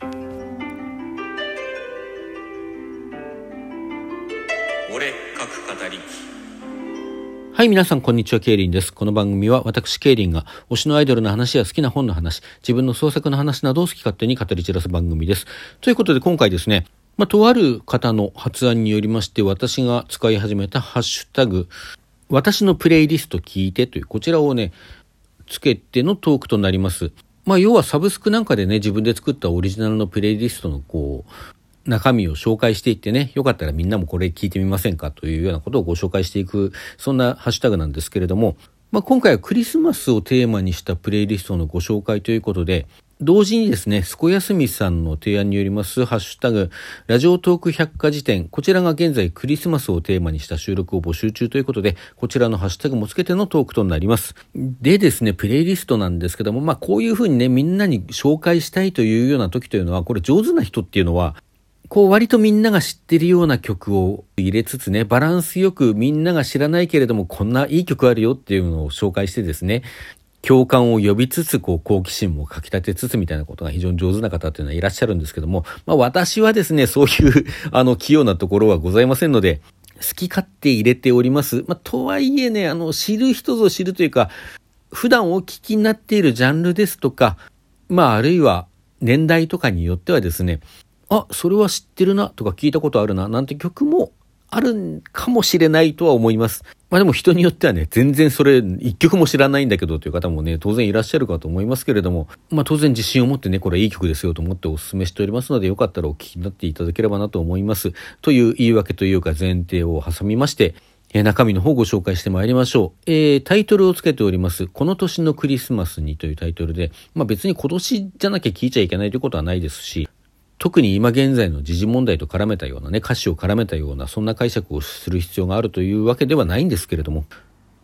俺各語りはい、皆さん、こんにちは、ケイリンです。この番組は、私、ケイリンが、推しのアイドルの話や好きな本の話、自分の創作の話などを好き勝手に語り散らす番組です。ということで、今回ですね、まあ、とある方の発案によりまして、私が使い始めたハッシュタグ、私のプレイリスト聞いてという、こちらをね、つけてのトークとなります。まあ、要はサブスクなんかでね、自分で作ったオリジナルのプレイリストのこう、中身を紹介していってね、よかったらみんなもこれ聞いてみませんかというようなことをご紹介していく、そんなハッシュタグなんですけれども、まあ、今回はクリスマスをテーマにしたプレイリストのご紹介ということで、同時にですね、すこやすみさんの提案によります、ハッシュタグ、ラジオトーク百科事典、こちらが現在クリスマスをテーマにした収録を募集中ということで、こちらのハッシュタグもつけてのトークとなります。でですね、プレイリストなんですけども、まあこういうふうにね、みんなに紹介したいというような時というのは、これ上手な人っていうのは、こう割とみんなが知ってるような曲を入れつつね、バランスよくみんなが知らないけれどもこんないい曲あるよっていうのを紹介してですね、共感を呼びつつ、こう、好奇心もかき立てつつみたいなことが非常に上手な方っていうのはいらっしゃるんですけども、まあ私はですね、そういうあの、器用なところはございませんので、好き勝手入れております。まあとはいえね、あの、知る人ぞ知るというか、普段お聞きになっているジャンルですとか、まああるいは年代とかによってはですね、あ、それは知ってるなとか聞いたことあるななんて曲もあるかもしれないとは思います。まあでも人によってはね、全然それ一曲も知らないんだけどという方もね、当然いらっしゃるかと思いますけれども、まあ当然自信を持ってね、これいい曲ですよと思ってお勧めしておりますので、よかったらお聴きになっていただければなと思います。という言い訳というか前提を挟みまして、え中身の方をご紹介してまいりましょう。えー、タイトルをつけております。この年のクリスマスにというタイトルで、まあ別に今年じゃなきゃ聴いちゃいけないということはないですし、特に今現在の時事問題と絡めたようなね、歌詞を絡めたような、そんな解釈をする必要があるというわけではないんですけれども、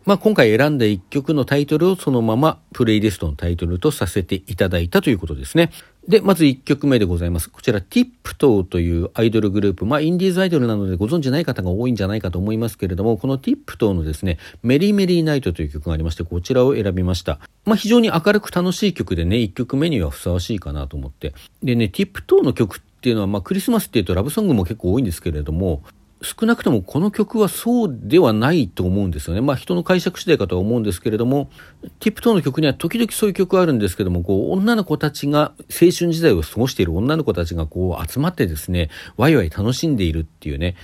まあ、今回選んだ一曲のタイトルをそのままプレイリストのタイトルとさせていただいたということですね。で、まず一曲目でございます。こちら、ティップトーというアイドルグループ。まあ、インディーズアイドルなのでご存知ない方が多いんじゃないかと思いますけれども、このティップトーのですね、メリーメリーナイトという曲がありまして、こちらを選びました。まあ、非常に明るく楽しい曲でね、一曲目にはふさわしいかなと思って。でね、ティップトーの曲っていうのは、まあ、クリスマスっていうとラブソングも結構多いんですけれども、少なくともこの曲はそうではないと思うんですよね。まあ人の解釈次第かとは思うんですけれども、ティップトーの曲には時々そういう曲あるんですけども、こう女の子たちが青春時代を過ごしている女の子たちがこう集まってですね、ワイワイ楽しんでいるっていうね、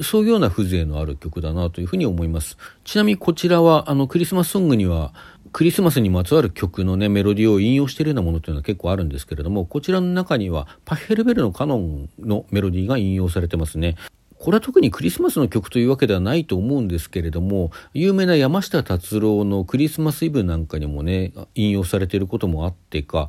そういうような風情のある曲だなというふうに思います。ちなみにこちらはあのクリスマスソングにはクリスマスにまつわる曲のね、メロディーを引用しているようなものというのは結構あるんですけれども、こちらの中にはパッヘルベルのカノンのメロディーが引用されてますね。これは特にクリスマスの曲というわけではないと思うんですけれども有名な山下達郎のクリスマスイブなんかにもね引用されていることもあってか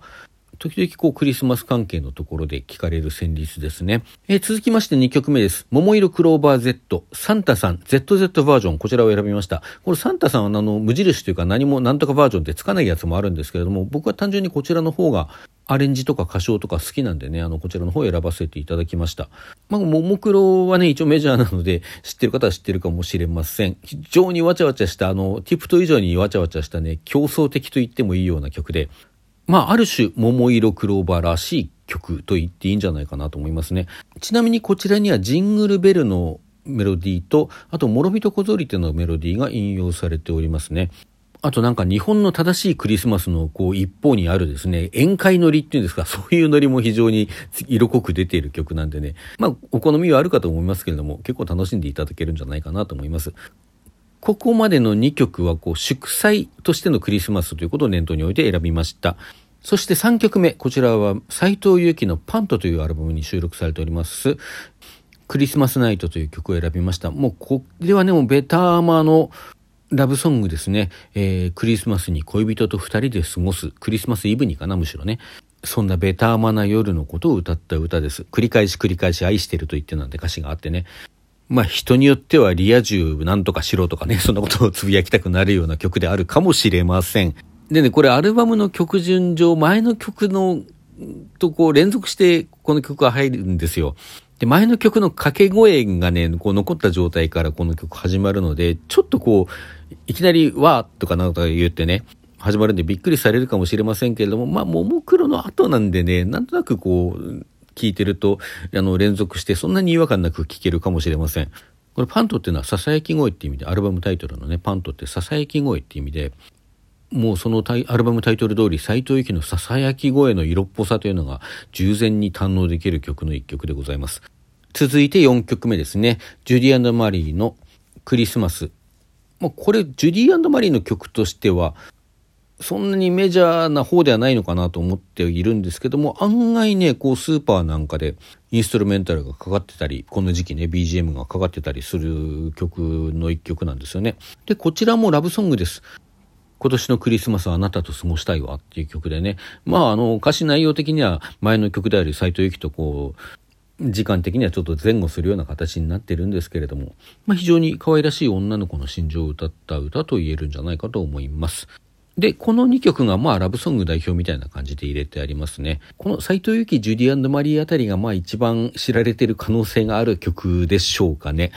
時々こうクリスマス関係のところで聞かれる旋律ですね。えー、続きまして2曲目です。桃色クローバー Z、サンタさん ZZ バージョン、こちらを選びました。これサンタさんはあの無印というか何もなんとかバージョンってつかないやつもあるんですけれども、僕は単純にこちらの方がアレンジとか歌唱とか好きなんでね、あの、こちらの方を選ばせていただきました。まあ、ももクロはね、一応メジャーなので、知ってる方は知ってるかもしれません。非常にわちゃわちゃした、あの、ティプト以上にわちゃわちゃしたね、競争的と言ってもいいような曲で、まあ、ある種、桃色クローバーらしい曲と言っていいんじゃないかなと思いますね。ちなみにこちらにはジングルベルのメロディーと、あと、諸人小ぞり手のメロディーが引用されておりますね。あとなんか日本の正しいクリスマスのこう一方にあるですね、宴会ノリっていうんですか、そういうノリも非常に色濃く出ている曲なんでね、まあお好みはあるかと思いますけれども、結構楽しんでいただけるんじゃないかなと思います。ここまでの2曲はこう祝祭としてのクリスマスということを念頭に置いて選びました。そして3曲目、こちらは斎藤由貴のパントというアルバムに収録されております。クリスマスナイトという曲を選びました。もうこれはね、もうベターマのラブソングですね。えー、クリスマスに恋人と二人で過ごす。クリスマスイブにかな、むしろね。そんなベターマな夜のことを歌った歌です。繰り返し繰り返し愛してると言ってなんて歌詞があってね。まあ人によってはリア充なんとかしろとかね、そんなことをつぶやきたくなるような曲であるかもしれません。でね、これアルバムの曲順上、前の曲のとこう連続してこの曲が入るんですよ。で、前の曲の掛け声がね、こう残った状態からこの曲始まるので、ちょっとこう、いきなりわーとかなんか言ってね、始まるんでびっくりされるかもしれませんけれども、まあ、ももクロの後なんでね、なんとなくこう、聞いてると、あの、連続してそんなに違和感なく聞けるかもしれません。これパントっていうのはささやき声って意味で、アルバムタイトルのね、パントってささやき声って意味で、もうそのアルバムタイトル通り斎藤由貴のささやき声の色っぽさというのが従前に堪能できる曲の一曲でございます。続いて4曲目ですね。ジュディマリーのクリスマス。まあ、これジュディマリーの曲としてはそんなにメジャーな方ではないのかなと思っているんですけども案外ねこうスーパーなんかでインストルメンタルがかかってたりこの時期ね BGM がかかってたりする曲の一曲なんですよね。でこちらもラブソングです。今年のクリスマスはあなたと過ごしたいわっていう曲でね。まあ、あの、歌詞内容的には前の曲である斎藤由貴とこう、時間的にはちょっと前後するような形になってるんですけれども、まあ、非常に可愛らしい女の子の心情を歌った歌と言えるんじゃないかと思います。で、この2曲がまあラブソング代表みたいな感じで入れてありますね。この斎藤由貴、ジュディマリーあたりがまあ一番知られてる可能性がある曲でしょうかね。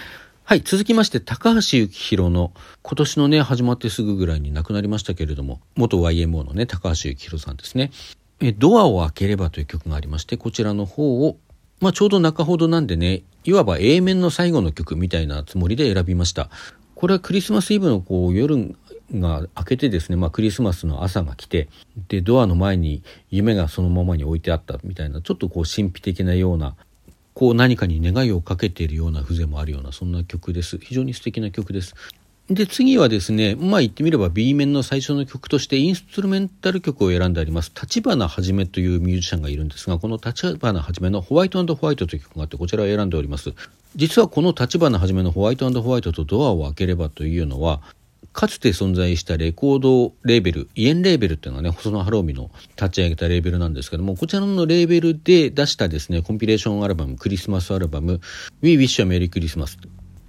はい、続きまして、高橋幸宏の、今年のね、始まってすぐぐらいに亡くなりましたけれども、元 YMO のね、高橋幸宏さんですね。え、ドアを開ければという曲がありまして、こちらの方を、まあ、ちょうど中ほどなんでね、いわば A 面の最後の曲みたいなつもりで選びました。これはクリスマスイブのこう夜が明けてですね、まあ、クリスマスの朝が来てでドアの前に夢がそのままに置いてあったみたいなちょっとこう神秘的なようなこう何かに願いをかけているような風情もあるようなそんな曲です。非常に素敵な曲です。で次はですねまあ言ってみれば B 面の最初の曲としてインストゥルメンタル曲を選んであります。立花はじめというミュージシャンがいるんですがこの立花はじめのホワイトホワイトという曲があってこちらを選んでおります。実はこの立花はじめのホワイトホワイトとドアを開ければというのはかつて存在したレコードレーベル、イエンレーベルっていうのはね、細野晴臣の立ち上げたレーベルなんですけども、こちらのレーベルで出したですね、コンピレーションアルバム、クリスマスアルバム、We Wish a Merry Christmas。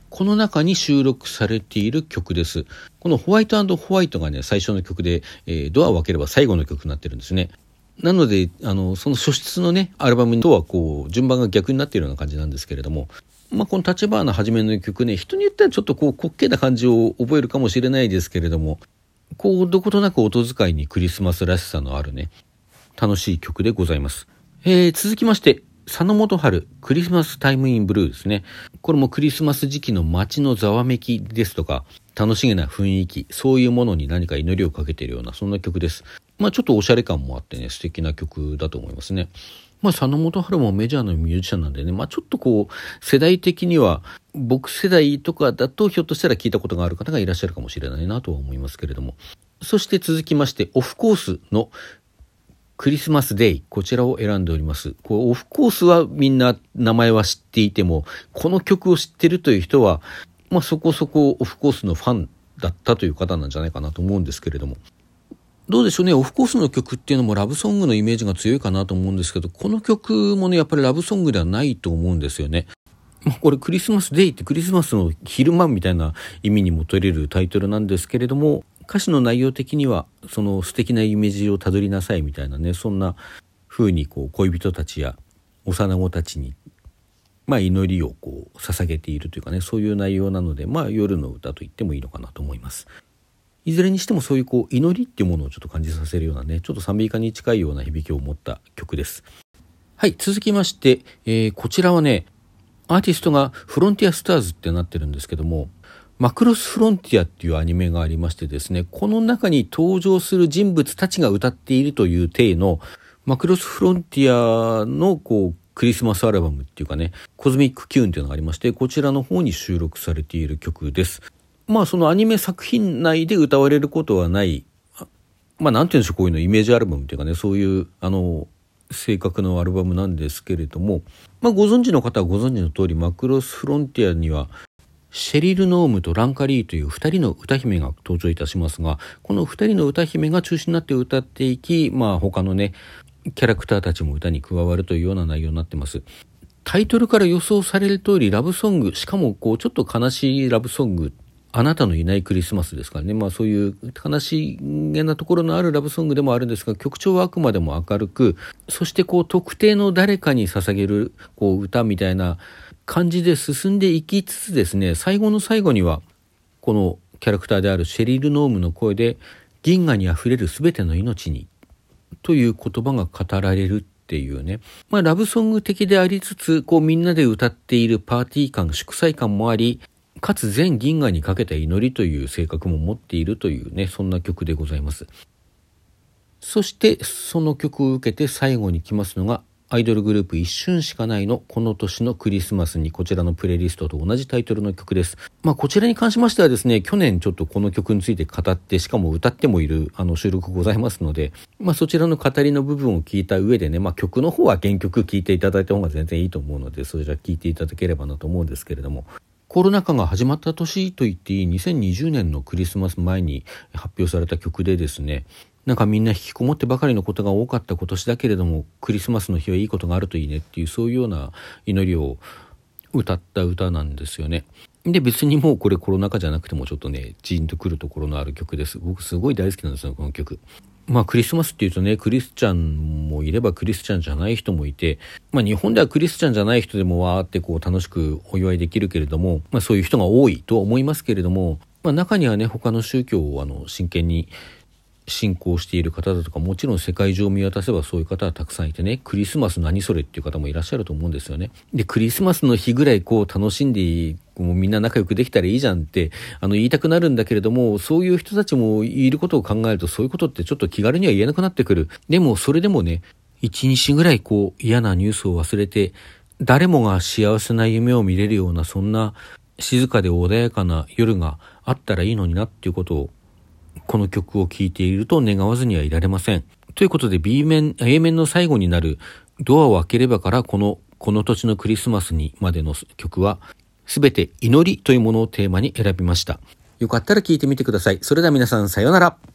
この中に収録されている曲です。このホワイトホワイトがね、最初の曲で、えー、ドアを開ければ最後の曲になってるんですね。なので、あの、その初出のね、アルバムとはこう、順番が逆になっているような感じなんですけれども、まあ、この立花はじめの曲ね、人によってはちょっとこう、滑稽な感じを覚えるかもしれないですけれども、こう、どことなく音遣いにクリスマスらしさのあるね、楽しい曲でございます。えー、続きまして、佐野元春、クリスマスタイムインブルーですね。これもクリスマス時期の街のざわめきですとか、楽しげな雰囲気、そういうものに何か祈りをかけているような、そんな曲です。まあちょっとおしゃれ感もあってね、素敵な曲だと思いますね。まあ、佐野元春もメジャーのミュージシャンなんでね、まあ、ちょっとこう、世代的には、僕世代とかだとひょっとしたら聞いたことがある方がいらっしゃるかもしれないなとは思いますけれども。そして続きまして、オフコースのクリスマスデイ、こちらを選んでおります。こうオフコースはみんな名前は知っていても、この曲を知ってるという人は、まあ、そこそこオフコースのファンだったという方なんじゃないかなと思うんですけれども。どうでしょうね、オフコースの曲っていうのもラブソングのイメージが強いかなと思うんですけど、この曲もね、やっぱりラブソングではないと思うんですよね。これクリスマスデイってクリスマスの昼間みたいな意味にも取れるタイトルなんですけれども、歌詞の内容的にはその素敵なイメージをたどりなさいみたいなね、そんな風にこう恋人たちや幼子たちにまあ祈りをこう捧げているというかね、そういう内容なので、まあ夜の歌と言ってもいいのかなと思います。いずれにしてもそういうこう祈りっていうものをちょっと感じさせるようなねちょっと賛美歌に近いような響きを持った曲ですはい続きまして、えー、こちらはねアーティストがフロンティアスターズってなってるんですけどもマクロスフロンティアっていうアニメがありましてですねこの中に登場する人物たちが歌っているという体のマクロスフロンティアのこうクリスマスアルバムっていうかね、コズミックキューンっていうのがありまして、こちらの方に収録されている曲です。まあそのアニメ作品内で歌われることはない、まあなんて言うんでしょう、こういうのイメージアルバムっていうかね、そういう、あの、性格のアルバムなんですけれども、まあご存知の方はご存知の通り、マクロスフロンティアには、シェリル・ノームとランカリーという2人の歌姫が登場いたしますが、この2人の歌姫が中心になって歌っていき、まあ他のね、キャラクターたちも歌に加わるというような内容になってます。タイトルから予想される通りラブソング、しかもこうちょっと悲しいラブソングあなたのいないクリスマスですからね。まあそういう悲しげなところのあるラブソングでもあるんですが、曲調はあくまでも明るく、そしてこう特定の誰かに捧げるこう歌みたいな感じで進んでいきつつですね、最後の最後には、このキャラクターであるシェリル・ノームの声で、銀河にあふれる全ての命にという言葉が語られるっっていうね、まあラブソング的でありつつ、こうみんなで歌っているパーティー感、祝祭感もあり、かつ全銀河にかけた祈りという性格も持っているというね、そんな曲でございます。そしてその曲を受けて最後に来ますのがアイドルグループ一瞬しかないのこの年のクリスマスにこちらのプレイリストと同じタイトルの曲です。まあこちらに関しましてはですね、去年ちょっとこの曲について語ってしかも歌ってもいるあの収録ございますので、まあそちらの語りの部分を聞いた上でね、まあ曲の方は原曲聴いていただいた方が全然いいと思うので、そちら聴いていただければなと思うんですけれども、コロナ禍が始まった年と言っていい2020年のクリスマス前に発表された曲でですね、なんかみんな引きこもってばかりのことが多かった今年だけれどもクリスマスの日はいいことがあるといいねっていうそういうような祈りを歌った歌なんですよね。で別にもうこれコロナ禍じゃなくてもちょっとねジーンとくるところのある曲です。僕すごい大好きなんですよこの曲。まあクリスマスっていうとねクリスチャンもいればクリスチャンじゃない人もいてまあ日本ではクリスチャンじゃない人でもわーってこう楽しくお祝いできるけれどもまあそういう人が多いとは思いますけれどもまあ中にはね他の宗教をあの真剣に信仰している方だとかもちろん世界中を見渡せばそういう方はたくさんいてねクリスマス何それっていう方もいらっしゃると思うんですよね。でクリスマスの日ぐらいこう楽しんでもうみんな仲良くできたらいいじゃんってあの言いたくなるんだけれどもそういう人たちもいることを考えるとそういうことってちょっと気軽には言えなくなってくる。でもそれでもね一日ぐらいこう嫌なニュースを忘れて誰もが幸せな夢を見れるようなそんな静かで穏やかな夜があったらいいのになっていうことをこの曲を聴いていると願わずにはいられません。ということで B 面、A 面の最後になるドアを開ければからこの、この土地のクリスマスにまでの曲はすべて祈りというものをテーマに選びました。よかったら聞いてみてください。それでは皆さんさようなら。